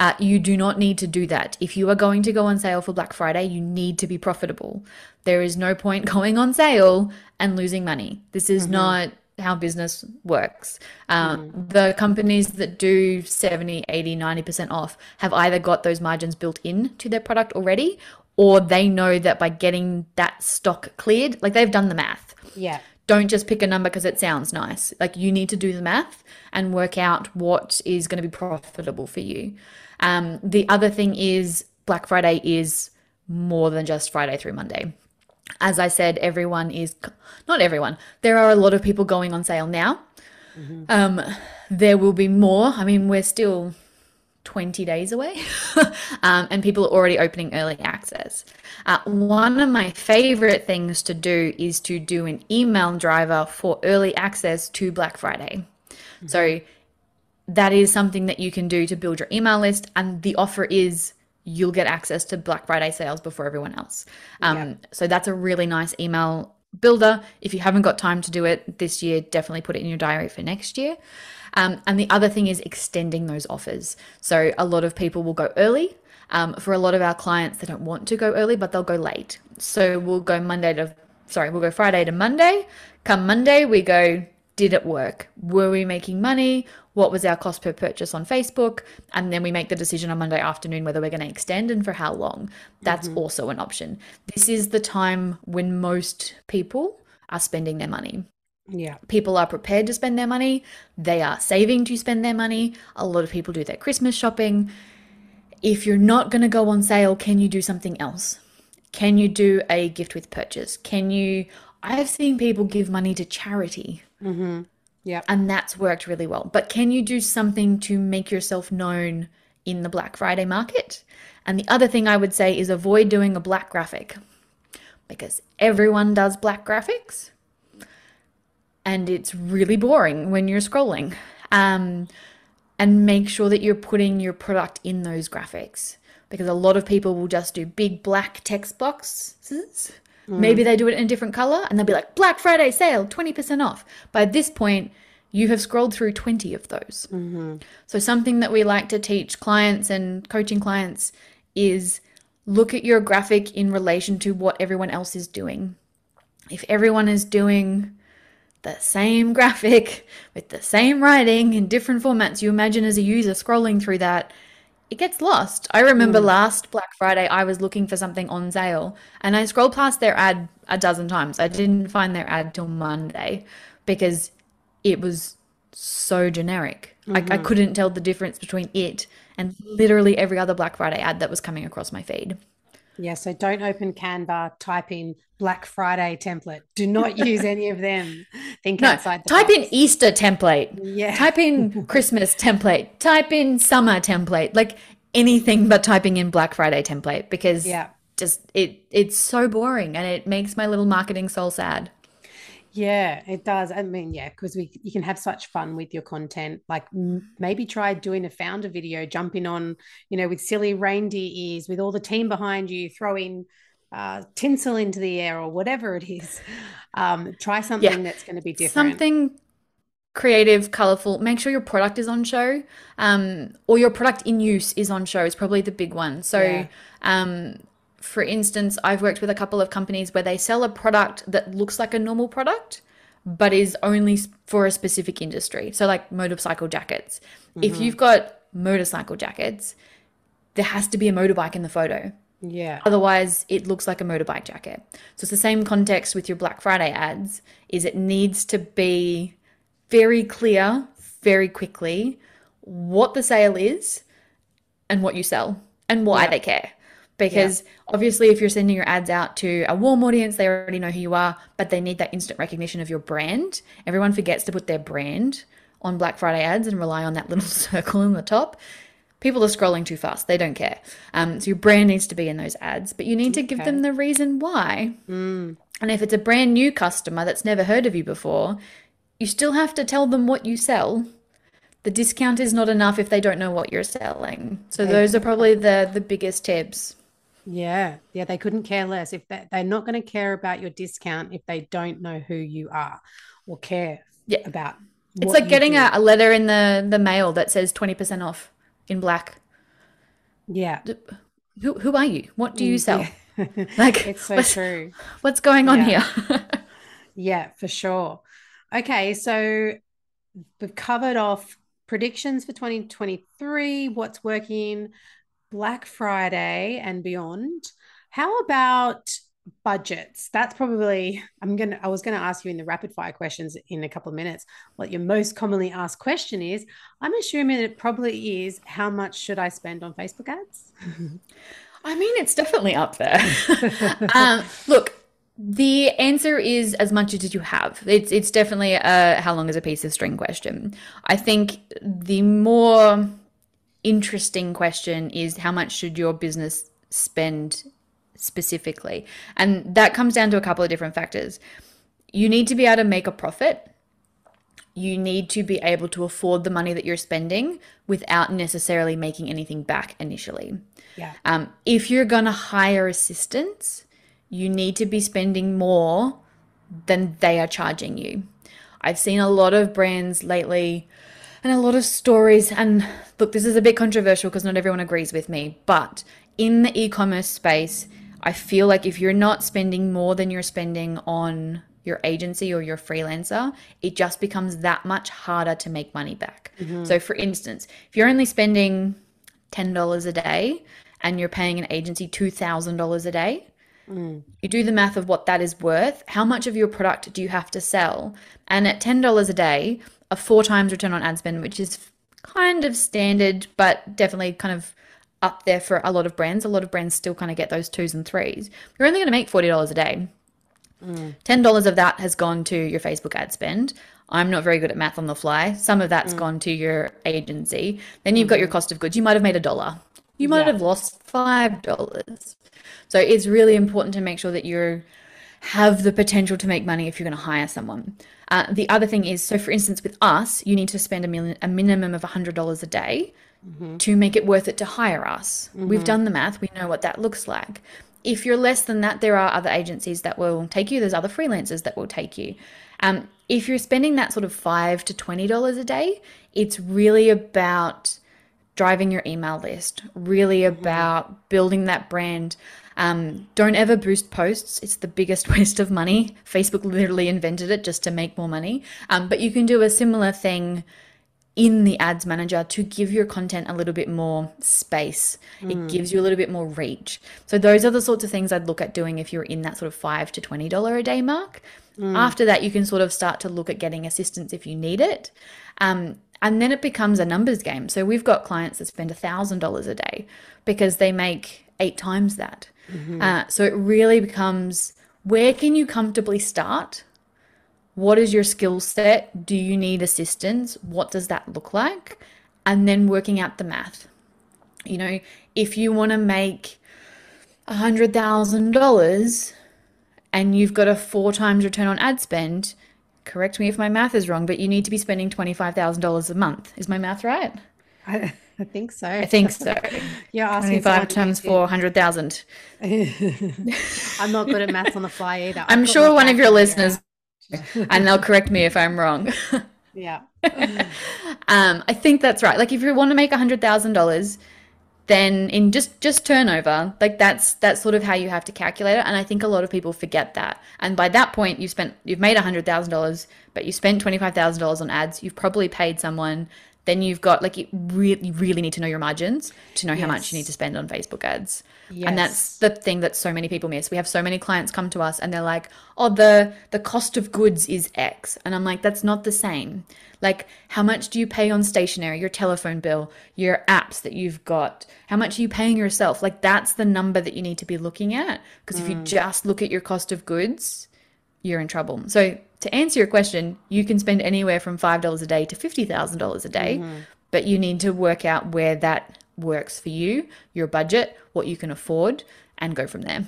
Uh, you do not need to do that. If you are going to go on sale for Black Friday, you need to be profitable. There is no point going on sale and losing money. This is mm-hmm. not how business works. Um, mm. The companies that do 70, 80, 90% off have either got those margins built in to their product already or they know that by getting that stock cleared, like they've done the math.
Yeah.
Don't just pick a number because it sounds nice. Like you need to do the math and work out what is going to be profitable for you. Um, the other thing is Black Friday is more than just Friday through Monday. As I said, everyone is not everyone. There are a lot of people going on sale now. Mm-hmm. Um, there will be more. I mean, we're still 20 days away, um, and people are already opening early access. Uh, one of my favorite things to do is to do an email driver for early access to Black Friday. Mm-hmm. So that is something that you can do to build your email list. And the offer is you'll get access to Black Friday sales before everyone else. Um, yeah. So that's a really nice email builder. If you haven't got time to do it this year, definitely put it in your diary for next year. Um, and the other thing is extending those offers. So a lot of people will go early. Um, for a lot of our clients, they don't want to go early, but they'll go late. So we'll go Monday to, sorry, we'll go Friday to Monday. Come Monday, we go, did it work? Were we making money? What was our cost per purchase on Facebook? And then we make the decision on Monday afternoon whether we're going to extend and for how long. That's mm-hmm. also an option. This is the time when most people are spending their money.
Yeah.
People are prepared to spend their money. They are saving to spend their money. A lot of people do their Christmas shopping. If you're not going to go on sale, can you do something else? Can you do a gift with purchase? Can you? I've seen people give money to charity.
Mm-hmm. Yeah.
And that's worked really well. But can you do something to make yourself known in the Black Friday market? And the other thing I would say is avoid doing a black graphic because everyone does black graphics and it's really boring when you're scrolling. Um, and make sure that you're putting your product in those graphics because a lot of people will just do big black text boxes. Mm. Maybe they do it in a different color and they'll be like, Black Friday sale, 20% off. By this point, you have scrolled through 20 of those.
Mm-hmm.
So, something that we like to teach clients and coaching clients is look at your graphic in relation to what everyone else is doing. If everyone is doing the same graphic with the same writing in different formats, you imagine as a user scrolling through that, it gets lost. I remember mm. last Black Friday, I was looking for something on sale and I scrolled past their ad a dozen times. I didn't find their ad till Monday because it was so generic. Mm-hmm. I, I couldn't tell the difference between it and literally every other Black Friday ad that was coming across my feed.
Yeah, so don't open Canva, type in Black Friday template. Do not use any of them. Think no, outside
Type
box.
in Easter template.
Yeah.
Type in Christmas template. Type in summer template. Like anything but typing in Black Friday template because
yeah.
just it it's so boring and it makes my little marketing soul sad.
Yeah, it does. I mean, yeah, because we you can have such fun with your content. Like m- maybe try doing a founder video, jumping on, you know, with silly reindeer ears, with all the team behind you, throwing uh, tinsel into the air or whatever it is. Um, try something yeah. that's going to be different.
Something creative, colorful. Make sure your product is on show, um, or your product in use is on show. Is probably the big one. So, yeah. um, for instance, I've worked with a couple of companies where they sell a product that looks like a normal product, but is only for a specific industry. So, like motorcycle jackets. Mm-hmm. If you've got motorcycle jackets, there has to be a motorbike in the photo.
Yeah.
Otherwise, it looks like a motorbike jacket. So it's the same context with your Black Friday ads. Is it needs to be very clear, very quickly, what the sale is, and what you sell, and why yeah. they care because yeah. obviously if you're sending your ads out to a warm audience they already know who you are but they need that instant recognition of your brand. Everyone forgets to put their brand on black friday ads and rely on that little circle in the top. People are scrolling too fast. They don't care. Um, so your brand needs to be in those ads but you need to give them the reason why.
Mm.
and if it's a brand new customer that's never heard of you before you still have to tell them what you sell. The discount is not enough if they don't know what you're selling. So those are probably the the biggest tips
yeah, yeah, they couldn't care less. If they, they're not going to care about your discount if they don't know who you are or care
yeah.
about.
It's like getting a, a, letter in the the mail that says twenty percent off in black.
Yeah.
Who who are you? What do you mm, sell? Yeah. like
it's so what's, true.
What's going on yeah. here?
yeah, for sure. Okay, so we've covered off predictions for 2023, what's working, Black Friday and beyond. How about budgets? That's probably I'm gonna I was gonna ask you in the rapid fire questions in a couple of minutes what your most commonly asked question is. I'm assuming it probably is how much should I spend on Facebook ads?
I mean, it's definitely up there. um, look, the answer is as much as you have. It's it's definitely a how long is a piece of string question. I think the more interesting question is how much should your business spend specifically? And that comes down to a couple of different factors. You need to be able to make a profit. You need to be able to afford the money that you're spending without necessarily making anything back initially.
Yeah.
Um, if you're going to hire assistants, you need to be spending more than they are charging you. I've seen a lot of brands lately and a lot of stories. And look, this is a bit controversial because not everyone agrees with me, but in the e commerce space, I feel like if you're not spending more than you're spending on your agency or your freelancer, it just becomes that much harder to make money back. Mm-hmm. So, for instance, if you're only spending $10 a day and you're paying an agency $2,000 a day, mm. you do the math of what that is worth. How much of your product do you have to sell? And at $10 a day, a four times return on ad spend, which is kind of standard, but definitely kind of up there for a lot of brands. A lot of brands still kind of get those twos and threes. You're only going to make $40 a day. Mm. $10 of that has gone to your Facebook ad spend. I'm not very good at math on the fly. Some of that's mm. gone to your agency. Then you've mm. got your mm-hmm. cost of goods. You might have made a dollar. You might yeah. have lost $5. So it's really important to make sure that you have the potential to make money if you're going to hire someone. Uh, the other thing is, so for instance, with us, you need to spend a, million, a minimum of $100 a day mm-hmm. to make it worth it to hire us. Mm-hmm. We've done the math, we know what that looks like. If you're less than that, there are other agencies that will take you, there's other freelancers that will take you. Um, if you're spending that sort of five to twenty dollars a day, it's really about driving your email list, really mm-hmm. about building that brand. Um, don't ever boost posts. It's the biggest waste of money. Facebook literally invented it just to make more money. Um, but you can do a similar thing in the ads manager to give your content a little bit more space. Mm. It gives you a little bit more reach. So those are the sorts of things I'd look at doing if you're in that sort of five to twenty dollar a day mark. Mm. After that, you can sort of start to look at getting assistance if you need it. Um, and then it becomes a numbers game. So we've got clients that spend a thousand dollars a day because they make eight times that. Mm-hmm. Uh, so it really becomes where can you comfortably start? What is your skill set? Do you need assistance? What does that look like? And then working out the math. You know, if you want to make a hundred thousand dollars and you've got a four times return on ad spend, correct me if my math is wrong, but you need to be spending twenty five thousand dollars a month. Is my math right?
I, I think so.
I think so.
yeah,
asking five times four hundred thousand.
I'm not good at math on the fly either.
I'm sure one of your listeners, and they'll correct me if I'm wrong.
yeah.
um, I think that's right. Like if you want to make a hundred thousand dollars, then in just just turnover, like that's that's sort of how you have to calculate it. And I think a lot of people forget that. And by that point, you've spent you've made a hundred thousand dollars, but you spent twenty five thousand dollars on ads. You've probably paid someone then you've got like you really you really need to know your margins to know yes. how much you need to spend on Facebook ads. Yes. And that's the thing that so many people miss. We have so many clients come to us and they're like, "Oh, the the cost of goods is X." And I'm like, "That's not the same." Like, how much do you pay on stationery, your telephone bill, your apps that you've got? How much are you paying yourself? Like that's the number that you need to be looking at because mm. if you mm. just look at your cost of goods, you're in trouble. So to answer your question, you can spend anywhere from $5 a day to $50,000 a day, mm-hmm. but you need to work out where that works for you, your budget, what you can afford, and go from there.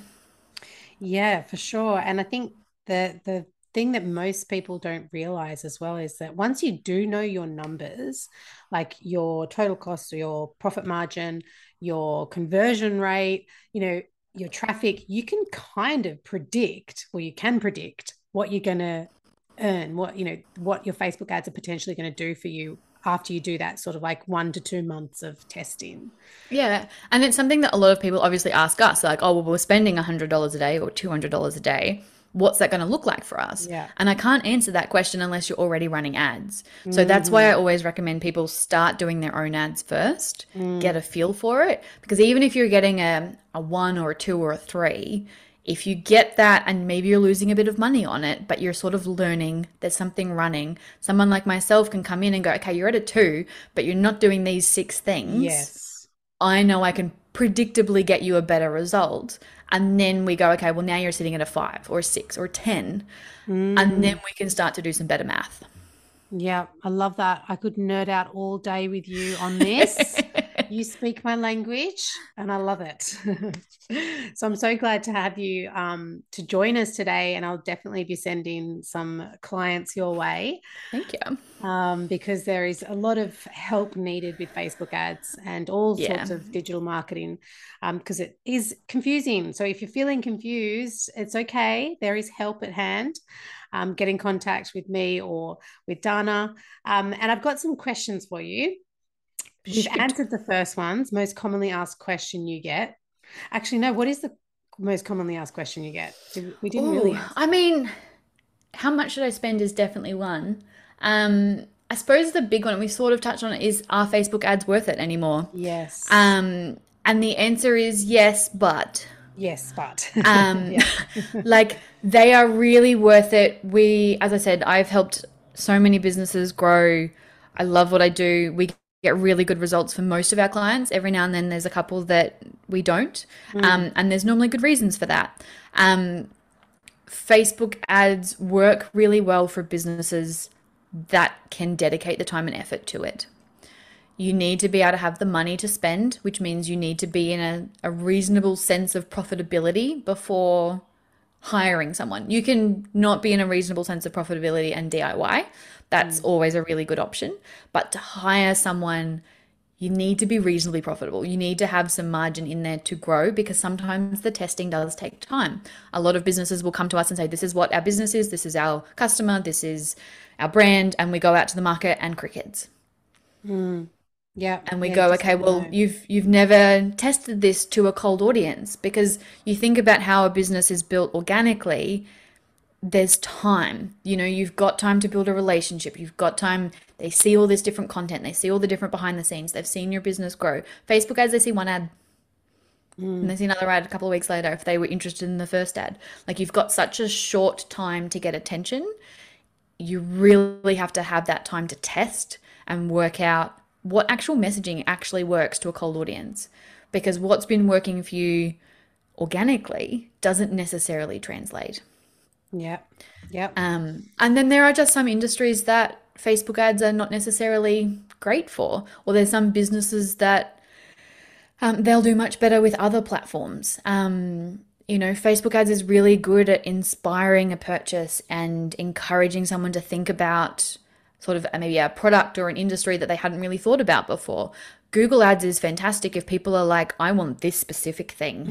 Yeah, for sure. And I think the the thing that most people don't realize as well is that once you do know your numbers, like your total cost or your profit margin, your conversion rate, you know, your traffic, you can kind of predict, or you can predict what you're going to earn what you know what your facebook ads are potentially going to do for you after you do that sort of like one to two months of testing
yeah and it's something that a lot of people obviously ask us like oh well we're spending $100 a day or $200 a day what's that going to look like for us
yeah.
and i can't answer that question unless you're already running ads so mm-hmm. that's why i mm-hmm. always recommend people start doing their own ads first mm. get a feel for it because even if you're getting a, a one or a two or a three if you get that and maybe you're losing a bit of money on it, but you're sort of learning, there's something running. Someone like myself can come in and go, okay, you're at a two, but you're not doing these six things.
Yes.
I know I can predictably get you a better result. And then we go, okay, well, now you're sitting at a five or a six or 10. Mm. And then we can start to do some better math.
Yeah, I love that. I could nerd out all day with you on this. you speak my language and I love it. so I'm so glad to have you um, to join us today. And I'll definitely be sending some clients your way.
Thank you.
um, because there is a lot of help needed with Facebook ads and all
Yeah.
sorts of digital marketing because it is confusing. So if you're feeling confused, it's okay. There is help at hand. Um, get in contact with me or with Dahna. Um, and I've got some questions for you. We've answered the first ones. Most commonly asked question you get. Actually, no. What is the most commonly asked question you get? We didn't really.
Ooh,
answer.
I mean, how much should I spend is definitely one. Um, I suppose the big one, we sort of touched on it, is are Facebook ads worth it anymore?
Yes.
Um, and the answer is yes, but
yes, but.
um, like they are really worth it. We, as I said, I've helped so many businesses grow. I love what I do. We get really good results for most of our clients. Every now and then, there's a couple that we don't, um, and there's normally good reasons for that. Um, Facebook ads work really well for businesses that can dedicate the time and effort to it. You need to be able to have the money to spend, which means you need to be in a, a reasonable sense of profitability before hiring someone. You can not be in a reasonable sense of profitability and DIY. That's mm. always a really good option. But to hire someone, you need to be reasonably profitable. You need to have some margin in there to grow because sometimes the testing does take time. A lot of businesses will come to us and say, This is what our business is, this is our customer, this is our brand. And we go out to the market and crickets mm.
Yeah.
and we
yeah,
go okay well
no.
you've you've never tested this to a cold audience. Because you think about how a business is built organically there's time. You know you've got time to build a relationship. You've got time. They see all this different content. They see all the different behind the scenes. They've seen your business grow. Facebook ads they see one ad. Mm. And they see another ad a couple of weeks later if they were interested in the first ad. Like you've got such a short time to get attention. You really have to have that time to test and work out what actual messaging actually works to a cold audience. Because what's been working for you organically doesn't necessarily translate.
Yeah. Yeah.
Um, and then there are just some industries that Facebook ads are not necessarily great for, or there's some businesses that um, they'll do much better with other platforms. Um, you know, Facebook ads is really good at inspiring a purchase and encouraging someone to think about sort of maybe a product or an industry that they hadn't really thought about before. Google ads is fantastic if people are like, I want this specific thing.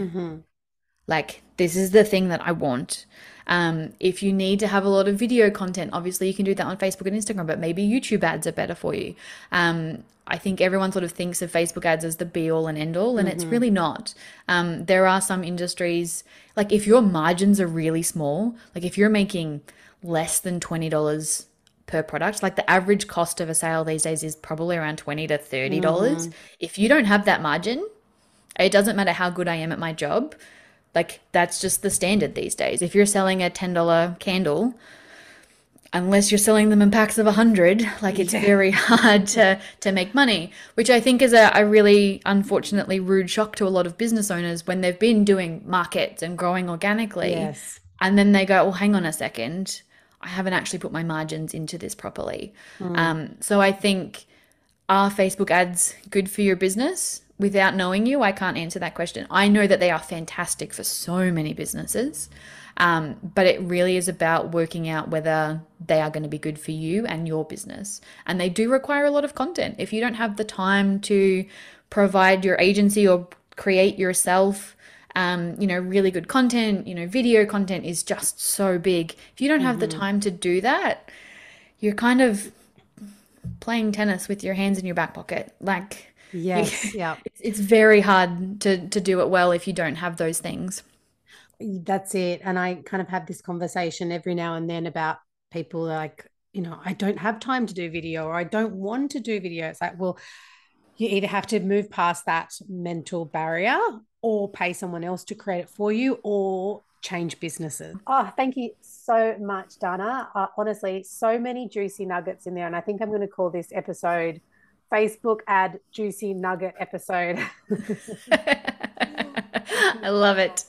Like, this is the thing that I want. Um, if you need to have a lot of video content, obviously you can do that on Facebook and Instagram, but maybe YouTube ads are better for you. Um, I think everyone sort of thinks of Facebook ads as the be all and end all, and it's really not. Um, there are some industries, like if your margins are really small, like if you're making less than $20 per product, like the average cost of a sale these days is probably around 20 to $30. Mm. dollars If you don't have that margin, it doesn't matter how good I am at my job. Like that's just the standard these days. If you're selling a $10 candle, unless you're selling them in packs of a 100, like it's very hard to to make money, which I think is a, a really unfortunately rude shock to a lot of business owners when they've been doing markets and growing organically.
Yes.
And then they go, well, hang on a second. I haven't actually put my margins into this properly. Um, so I think, are Facebook ads good for your business? Without knowing you, I can't answer that question. I know that they are fantastic for so many businesses, um, but it really is about working out whether they are going to be good for you and your business. And they do require a lot of content. If you don't have the time to provide your agency or create yourself, um, you know, really good content, you know, video content is just so big. If you don't have the time to do that, you're kind of playing tennis with your hands in your back pocket. Like,
Yes. Yeah.
it's, it's very hard to, to do it well if you don't have those things.
That's it. And I kind of have this conversation every now and then about people like, you know, I don't have time to do video or I don't want to do video. It's like, well, you either have to move past that mental barrier or pay someone else to create it for you or change businesses. Oh, thank you so much, Dahna. Uh, honestly, so many juicy nuggets in there. And I think I'm going to call this episode Facebook ad juicy nugget episode.
I love it.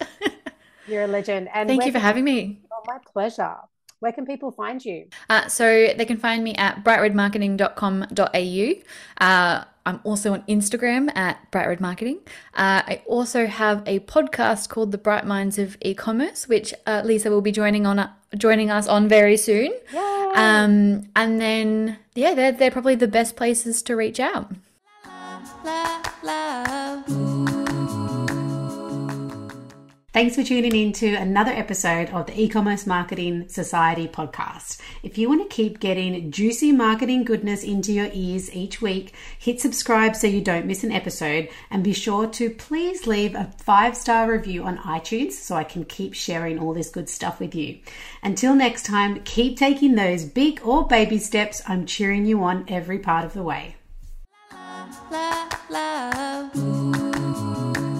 You're a legend. And
Thank you for having me.
Oh, my pleasure. Where can people find you?
Uh, so they can find me at brightredmarketing.com.au. Uh, I'm also on Instagram at Bright Red Marketing. Uh, I also have a podcast called The Bright Minds of E-commerce, which uh, Lisa will be joining on joining us on very soon.
Yay.
Um, and then yeah, they're they're probably the best places to reach out.
Thanks for tuning in to another episode of the E-commerce Marketing Society podcast. If you want to keep getting juicy marketing goodness into your ears each week, hit subscribe so you don't miss an episode and be sure to please leave a five-star review on iTunes so I can keep sharing all this good stuff with you. Until next time, keep taking those big or baby steps. I'm cheering you on every part of the way. Love, love.